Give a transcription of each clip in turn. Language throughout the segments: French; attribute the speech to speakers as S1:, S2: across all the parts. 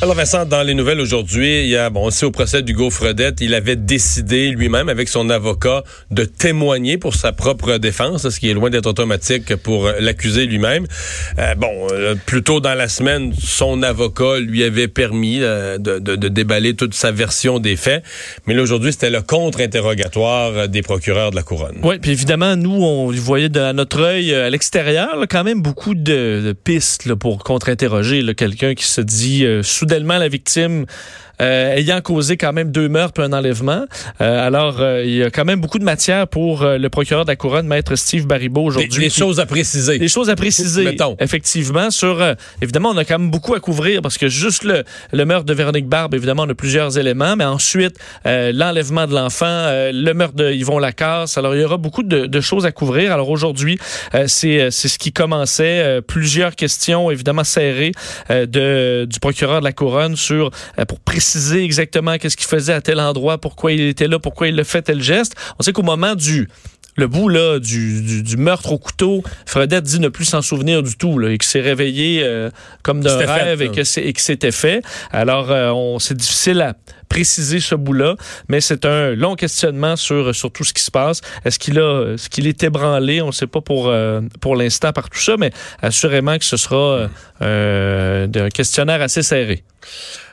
S1: Alors Vincent, dans les nouvelles aujourd'hui, il y a, bon, on au procès d'Hugo Fredette, il avait décidé lui-même avec son avocat de témoigner pour sa propre défense, ce qui est loin d'être automatique pour l'accusé lui-même. Euh, bon, euh, plus tôt dans la semaine, son avocat lui avait permis euh, de, de, de, déballer toute sa version des faits, mais là aujourd'hui, c'était le contre-interrogatoire des procureurs de la couronne.
S2: Oui, puis évidemment, nous, on voyait de, notre œil à l'extérieur quand même beaucoup de, de pistes là, pour contre-interroger quelqu'un qui se dit sous soudainement la victime euh, ayant causé quand même deux meurtres et un enlèvement. Euh, alors, euh, il y a quand même beaucoup de matière pour euh, le procureur de la Couronne, maître Steve Baribeau, aujourd'hui.
S1: Des, choses à préciser.
S2: Des choses à préciser,
S1: Mettons.
S2: effectivement. Sur, euh, évidemment, on a quand même beaucoup à couvrir parce que juste le, le meurtre de Véronique Barbe, évidemment, on a plusieurs éléments, mais ensuite, l'enlèvement de l'enfant, le meurtre de Yvon Lacasse. Alors, il y aura beaucoup de, de choses à couvrir. Alors, aujourd'hui, c'est ce qui commençait. plusieurs questions, évidemment, serrées de, du procureur de la Couronne sur, pour préciser préciser exactement qu'est-ce qu'il faisait à tel endroit, pourquoi il était là, pourquoi il le fait tel geste. On sait qu'au moment du le bout là du, du, du, meurtre au couteau, Fredette dit ne plus s'en souvenir du tout là, et qu'il s'est réveillé euh, comme d'un rêve fait, et, que et que c'était fait. Alors euh, on c'est difficile à préciser ce bout-là, mais c'est un long questionnement sur sur tout ce qui se passe. Est-ce qu'il a est-ce qu'il est ébranlé, on ne sait pas pour euh, pour l'instant par tout ça, mais assurément que ce sera euh, un questionnaire assez serré.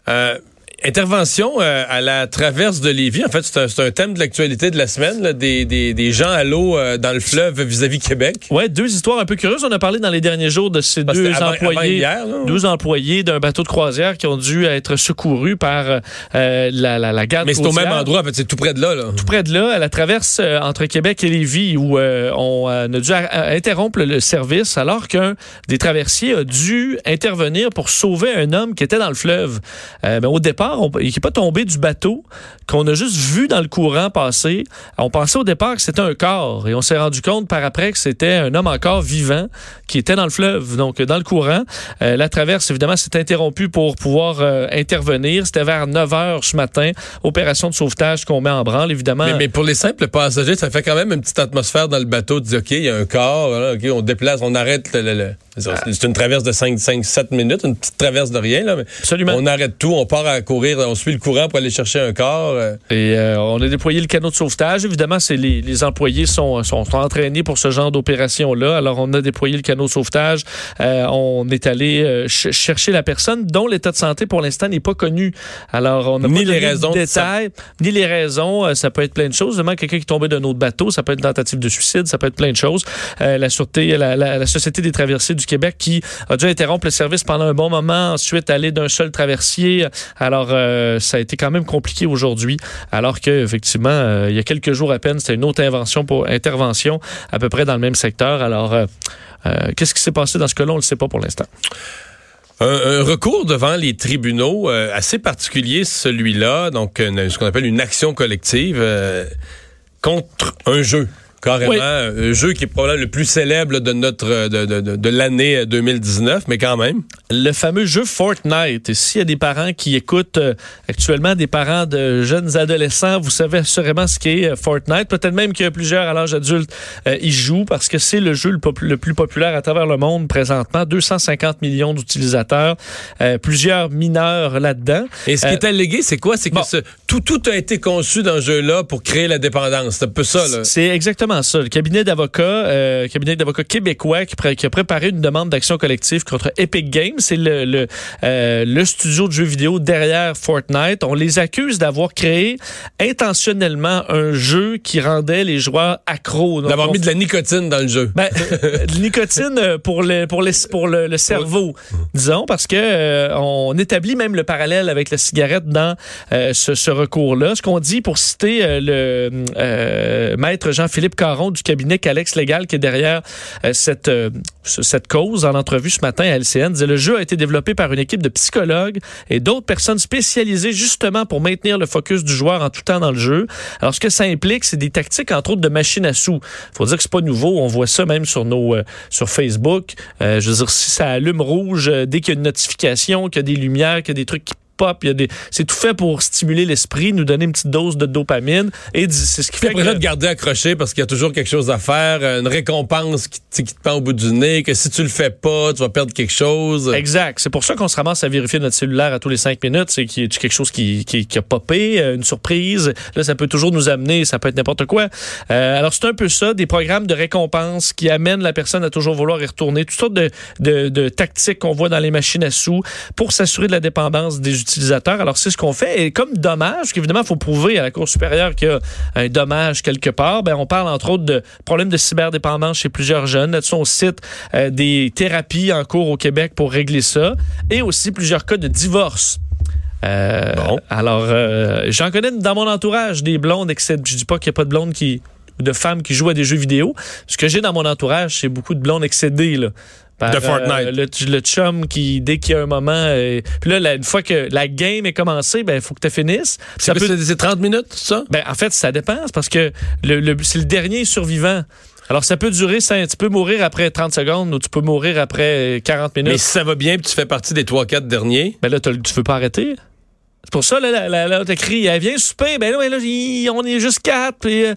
S1: Euh, Intervention euh, à la traverse de Lévis. En fait, c'est un, un, thème de l'actualité de la semaine, là, des, des, des, gens à l'eau euh, dans le fleuve vis-à-vis -vis Québec.
S2: Ouais, deux histoires un peu curieuses. On a parlé dans les derniers jours de ces deux
S1: avant,
S2: employés,
S1: avant hier,
S2: deux employés d'un bateau de croisière qui ont dû être secourus par euh, la, la, la garde
S1: Mais c'est au même endroit, en fait, c'est tout près de là, là.
S2: Tout près de là, à la traverse euh, entre Québec et Lévis, où on a dû interrompre le service alors qu'un des traversiers a dû intervenir pour sauver un homme qui était dans le fleuve. mais au départ, on, il n'est pas tombé du bateau, qu'on a juste vu dans le courant passer. On pensait au départ que c'était un corps et on s'est rendu compte par après que c'était un homme encore vivant qui était dans le fleuve, donc dans le courant. Euh, la traverse, évidemment, s'est interrompue pour pouvoir euh, intervenir. C'était vers 9 heures ce matin. Opération de sauvetage qu'on met en branle, évidemment.
S1: Mais, pour les simples passagers, ça fait quand même une petite atmosphère dans le bateau de dire, OK, il y a un corps, on déplace, on arrête le c'est une traverse de 5, 5, 7 minutes, une petite traverse de rien. Là, mais
S2: Absolument.
S1: On arrête tout, on part à courir, on suit le courant pour aller chercher un corps. Euh.
S2: Et euh, on a déployé le canot de sauvetage. Évidemment, c'est les, les, employés sont, sont, entraînés pour ce genre d'opération-là. Alors, on a déployé le canot de sauvetage. Euh, on est allé euh, ch chercher la personne dont l'état de santé, pour l'instant, n'est pas connu. Alors, on n'a
S1: ni
S2: pas
S1: les raisons
S2: de détails, ni les raisons. ça peut être plein de choses. Vraiment, quelqu'un qui est tombé d'un autre bateau, ça peut être une tentative de suicide, ça peut être plein de choses. la Sûreté, la, la, la Société des traversiers du Québec qui a dû interrompre le service pendant un bon moment, ensuite aller d'un seul traversier. Alors, euh, ça a été quand même compliqué aujourd'hui, alors que effectivement, euh, il y a quelques jours à peine, c'était une autre invention intervention à peu près dans le même secteur. Alors, euh, qu'est-ce qui s'est passé dans ce cas-là? On ne le sait pas pour l'instant.
S1: Un, recours devant les tribunaux assez particulier, celui-là, donc ce qu'on appelle une action collective contre un jeu carrément. Oui. Un jeu qui est probablement le plus célèbre de notre de, de, de, de l'année 2019, mais quand même.
S2: Le fameux jeu Fortnite. Et s'il y a des parents qui écoutent euh, actuellement, des parents de jeunes adolescents, vous savez assurément ce qu'est euh, Fortnite. Peut-être même qu'il y a plusieurs à l'âge adulte euh, y jouent parce que c'est le jeu le, le, plus populaire à travers le monde présentement. 250 millions d'utilisateurs, euh, plusieurs mineurs là-dedans.
S1: Et ce qui est allégué, c'est quoi? C'est que bon. ce, tout, tout a été conçu dans ce jeu-là pour créer la dépendance. C'est un peu ça, là.
S2: C'est exactement ça. Le cabinet d'avocats, euh, cabinet d'avocats québécois qui, a préparé une demande d'action collective contre Epic Games. C'est le, le, euh, le studio de jeux vidéo derrière Fortnite. On les accuse d'avoir créé intentionnellement un jeu qui rendait les joueurs accros.
S1: D'avoir
S2: on
S1: mis de la nicotine dans le jeu.
S2: ben, euh, de nicotine pour le pour les pour le, le cerveau, disons, parce que euh, on établit même le parallèle avec la cigarette dans ce, ce recours-là. Ce qu'on dit pour citer euh, le euh, maître Jean-Philippe Caron du cabinet Calex Légal qui est derrière euh, cette ce- cette cause en entrevue ce matin à LCN, disait le jeu a été développé par une équipe de psychologues et d'autres personnes spécialisées justement pour maintenir le focus du joueur en tout temps dans le jeu. Alors ce que ça implique, c'est des tactiques entre autres de machine à sous. Faut dire que c'est pas nouveau, on voit ça même sur nos sur Facebook. Je veux dire si ça allume rouge dès qu'il y a une notification, qu'il y a des lumières, qu'il y a des trucs qui pop, il y a des c'est tout fait pour stimuler l'esprit, nous donner une petite dose de dopamine et c'est ce qui fait
S1: après
S2: que
S1: ça, de garder accroché parce qu'il y a toujours quelque chose à faire, une récompense qui, qui te pend au bout du nez, que si tu le fais pas, tu vas perdre quelque chose.
S2: Exact. C'est pour ça qu'on se ramasse à vérifier notre cellulaire à tous les cinq minutes. C'est qu'il y a quelque chose qui, qui, qui a popé, euh, une surprise. Là, ça peut toujours nous amener, ça peut être n'importe quoi. Euh, alors, c'est un peu ça, des programmes de récompense qui amènent la personne à toujours vouloir y retourner. Toutes sortes de, de, de tactiques qu'on voit dans les machines à sous pour s'assurer de la dépendance des utilisateurs. Alors, c'est ce qu'on fait. Et comme dommage, qu'évidemment, il faut prouver à la Cour supérieure qu'il y a un dommage quelque part, ben, on parle entre autres de problèmes de cyberdépendance chez plusieurs jeunes. Là-dessus, on cite euh, des thérapies en cours au Québec pour régler ça et aussi plusieurs cas de divorce. Euh,
S1: Bon.
S2: Alors, euh, j'en connais dans mon entourage des blondes, excès, je dis pas qu'il n'y a pas de blondes qui de femmes qui jouent à des jeux vidéo. Ce que j'ai dans mon entourage, c'est beaucoup de blondes excédées là. Par,
S1: De Fortnite.
S2: euh, le, le chum qui, dès qu'il y a un moment, euh, puis là, la- une fois que la game est commencée, ben, il faut que tu finisses.
S1: C'est quoi, c'est- c'est 30 minutes, ça?
S2: Ben, en fait, ça dépend. parce que le, le- c'est le dernier survivant. Alors, ça peut durer, ça, tu peux mourir après 30 secondes ou tu peux mourir après 40 minutes.
S1: Mais si ça va bien puis tu fais partie des 3-4 derniers,
S2: Ben là, tu veux pas arrêter? C'est pour ça, là, là, là, là, t'as crié, elle vient souper. Ben là, on est juste quatre. Puis, euh,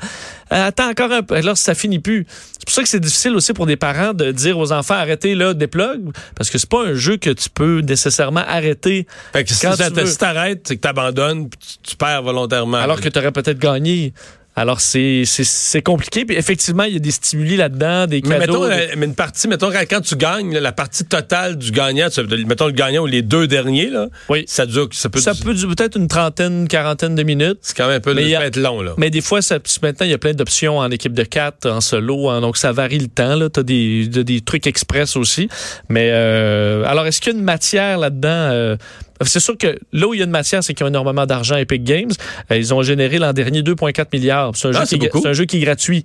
S2: attends encore un peu. Là, ça finit plus. C'est pour ça que c'est difficile aussi pour des parents de dire aux enfants, arrêtez là, déplugue. Parce que c'est pas un jeu que tu peux nécessairement arrêter.
S1: fait que si
S2: Quand
S1: ça-
S2: tu veux.
S1: si t'arrêtes, c'est que t'abandonnes puis tu, tu perds volontairement.
S2: Alors que tu aurais peut-être gagné. Alors, c'est compliqué. Puis, effectivement, il y a des stimuli là-dedans, des
S1: mais
S2: cadeaux.
S1: mettons,
S2: des-
S1: euh, mais une partie, mettons, quand- tu gagnes, là, la partie totale du gagnant, mettons le gagnant ou les deux derniers, là,
S2: Oui.
S1: ça dure, ça peut,
S2: Ça peut peut-être une trentaine, quarantaine de minutes.
S1: c'est quand même un peu,
S2: Mais a-
S1: être long, là.
S2: Mais des fois, ça, maintenant, il y a plein d'options en équipe de 4, en solo, hein, donc ça varie le temps. Tu as des, de- des trucs express aussi. Mais euh, alors, est-ce qu'il y a une matière là-dedans? euh, c'est sûr que là où il y a une matière, c'est qu'ils ont énormément d'argent Epic Games. Euh, ils ont généré l'an dernier 2,4 milliards. C'est un,
S1: Ah,
S2: un jeu qui est gratuit.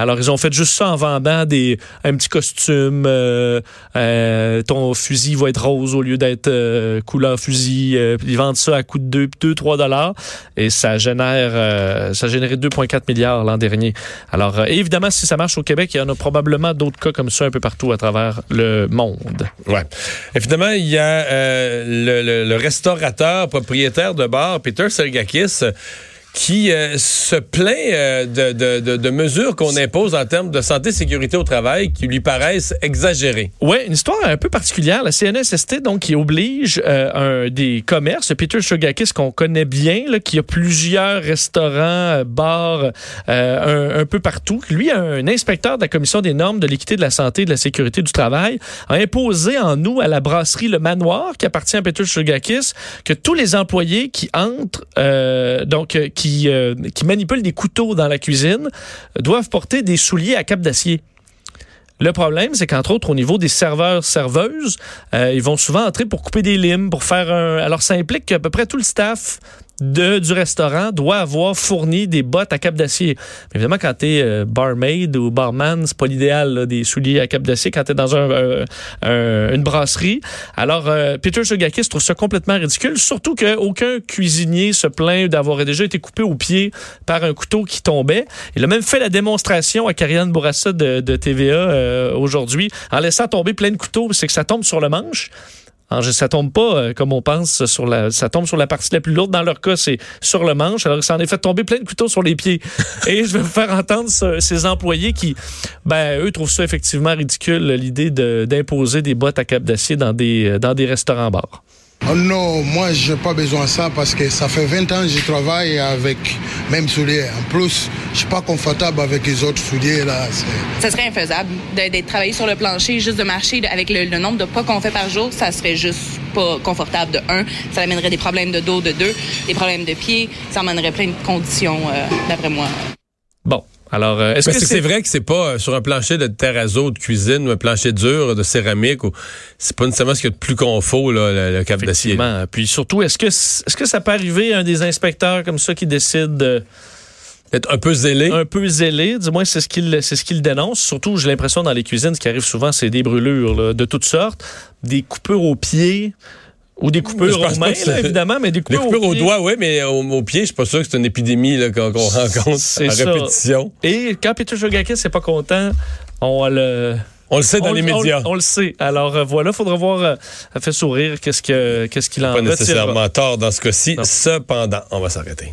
S2: Alors, ils ont fait juste ça en vendant des, un petit costume. euh, euh, ton fusil va être rose au lieu d'être euh, couleur fusil. euh, ils vendent ça à coût de 2-3 dollars. Et ça génère, euh, ça a généré 2,4 milliards l'an dernier. Alors, évidemment, si ça marche au Québec, il y en a probablement d'autres cas comme ça un peu partout à travers le monde.
S1: Ouais. Finalement, il y a le, le- restaurateur propriétaire de bar, Peter Sergakis, qui euh, se plaint euh, de, de- de- de mesures qu'on impose en termes de santé et sécurité au travail qui lui paraissent exagérées.
S2: Ouais, une histoire un peu particulière. La CNSST, donc, qui oblige euh, un des commerces, Peter Shogakis, qu'on connaît bien, là, qui a plusieurs restaurants, euh, bars, euh, un, un peu partout. Lui, un inspecteur de la Commission des normes de l'équité de la santé et de la sécurité du travail, a imposé en nous à la brasserie Le Manoir, qui appartient à Peter Shogakis, que tous les employés qui entrent, euh, donc, qui, euh, qui manipulent des couteaux dans la cuisine, doivent porter des souliers à cap d'acier. Le problème, c'est qu'entre autres, au niveau des serveurs-serveuses, euh, ils vont souvent entrer pour couper des limes, pour faire un... Alors, ça implique qu'à peu près tout le staff de, du restaurant doit avoir fourni des bottes à cap d'acier. Évidemment, quand t'es euh, barmaid ou barman, c'est pas l'idéal, des souliers à cap d'acier quand t'es dans un, euh, un- une brasserie. Alors, euh, Peter Sogakis trouve ça complètement ridicule, surtout qu'aucun cuisinier se plaint d'avoir déjà été coupé au pied par un couteau qui tombait. Il a même fait la démonstration à Karianne Bourassa de, de TVA euh, aujourd'hui en laissant tomber plein de couteaux. C'est que ça tombe sur le manche. Alors, ça tombe pas euh, comme on pense sur la, ça tombe sur la partie la plus lourde. Dans leur cas, c'est sur le manche. Alors, ça en est fait tomber plein de couteaux sur les pieds. Et je vais vous faire entendre ce- ces employés qui, ben, eux trouvent ça effectivement ridicule l'idée de- d'imposer des bottes à cap d'acier dans des, euh, dans des restaurants bars.
S3: Oh non, moi, j'ai pas besoin de ça parce que ça fait 20 ans que je travaille avec même souliers. En plus, je suis pas confortable avec les autres souliers, là.
S4: Ça serait infaisable d'être travaillé sur le plancher, juste de marcher avec le, le nombre de pas qu'on fait par jour. Ça serait juste pas confortable de un. Ça amènerait des problèmes de dos de deux, des problèmes de pied. Ça amènerait plein de conditions, euh, d'après moi.
S2: Alors, euh, est-ce que
S1: c'est vrai que c'est pas euh, sur un plancher de terrazzo, de cuisine ou un plancher dur de céramique ou c'est pas nécessairement ce qu'il y a de plus confort là, le, cap d'acier.
S2: Puis surtout, est-ce que est-ce que ça peut arriver à un des inspecteurs comme ça qui décide de
S1: Être un peu zélé?
S2: un peu zélé, du moins c'est ce qu'il c'est ce qu'il dénonce. Surtout, j'ai l'impression dans les cuisines, ce qui arrive souvent, c'est des brûlures là, de toutes sortes, des coupures aux pieds ou des coupures aux
S1: pas
S2: mains, là, évidemment, mais des coupures,
S1: coupures
S2: aux
S1: au
S2: pieds.
S1: doigt, oui, mais au, au pied, je suis pas sûr que c'est une épidémie qu'on rencontre
S2: C'est
S1: à
S2: ça.
S1: répétition.
S2: Et quand Peter Jogakis n'est pas content, on le
S1: On le sait dans
S2: on,
S1: les médias.
S2: On, le sait. Alors euh, voilà, faudra voir. Euh, fait sourire. Qu'est-ce que qu'est-ce qu'il en
S1: pas
S2: retirera.
S1: nécessairement tort dans ce cas-ci. Cependant, on va s'arrêter.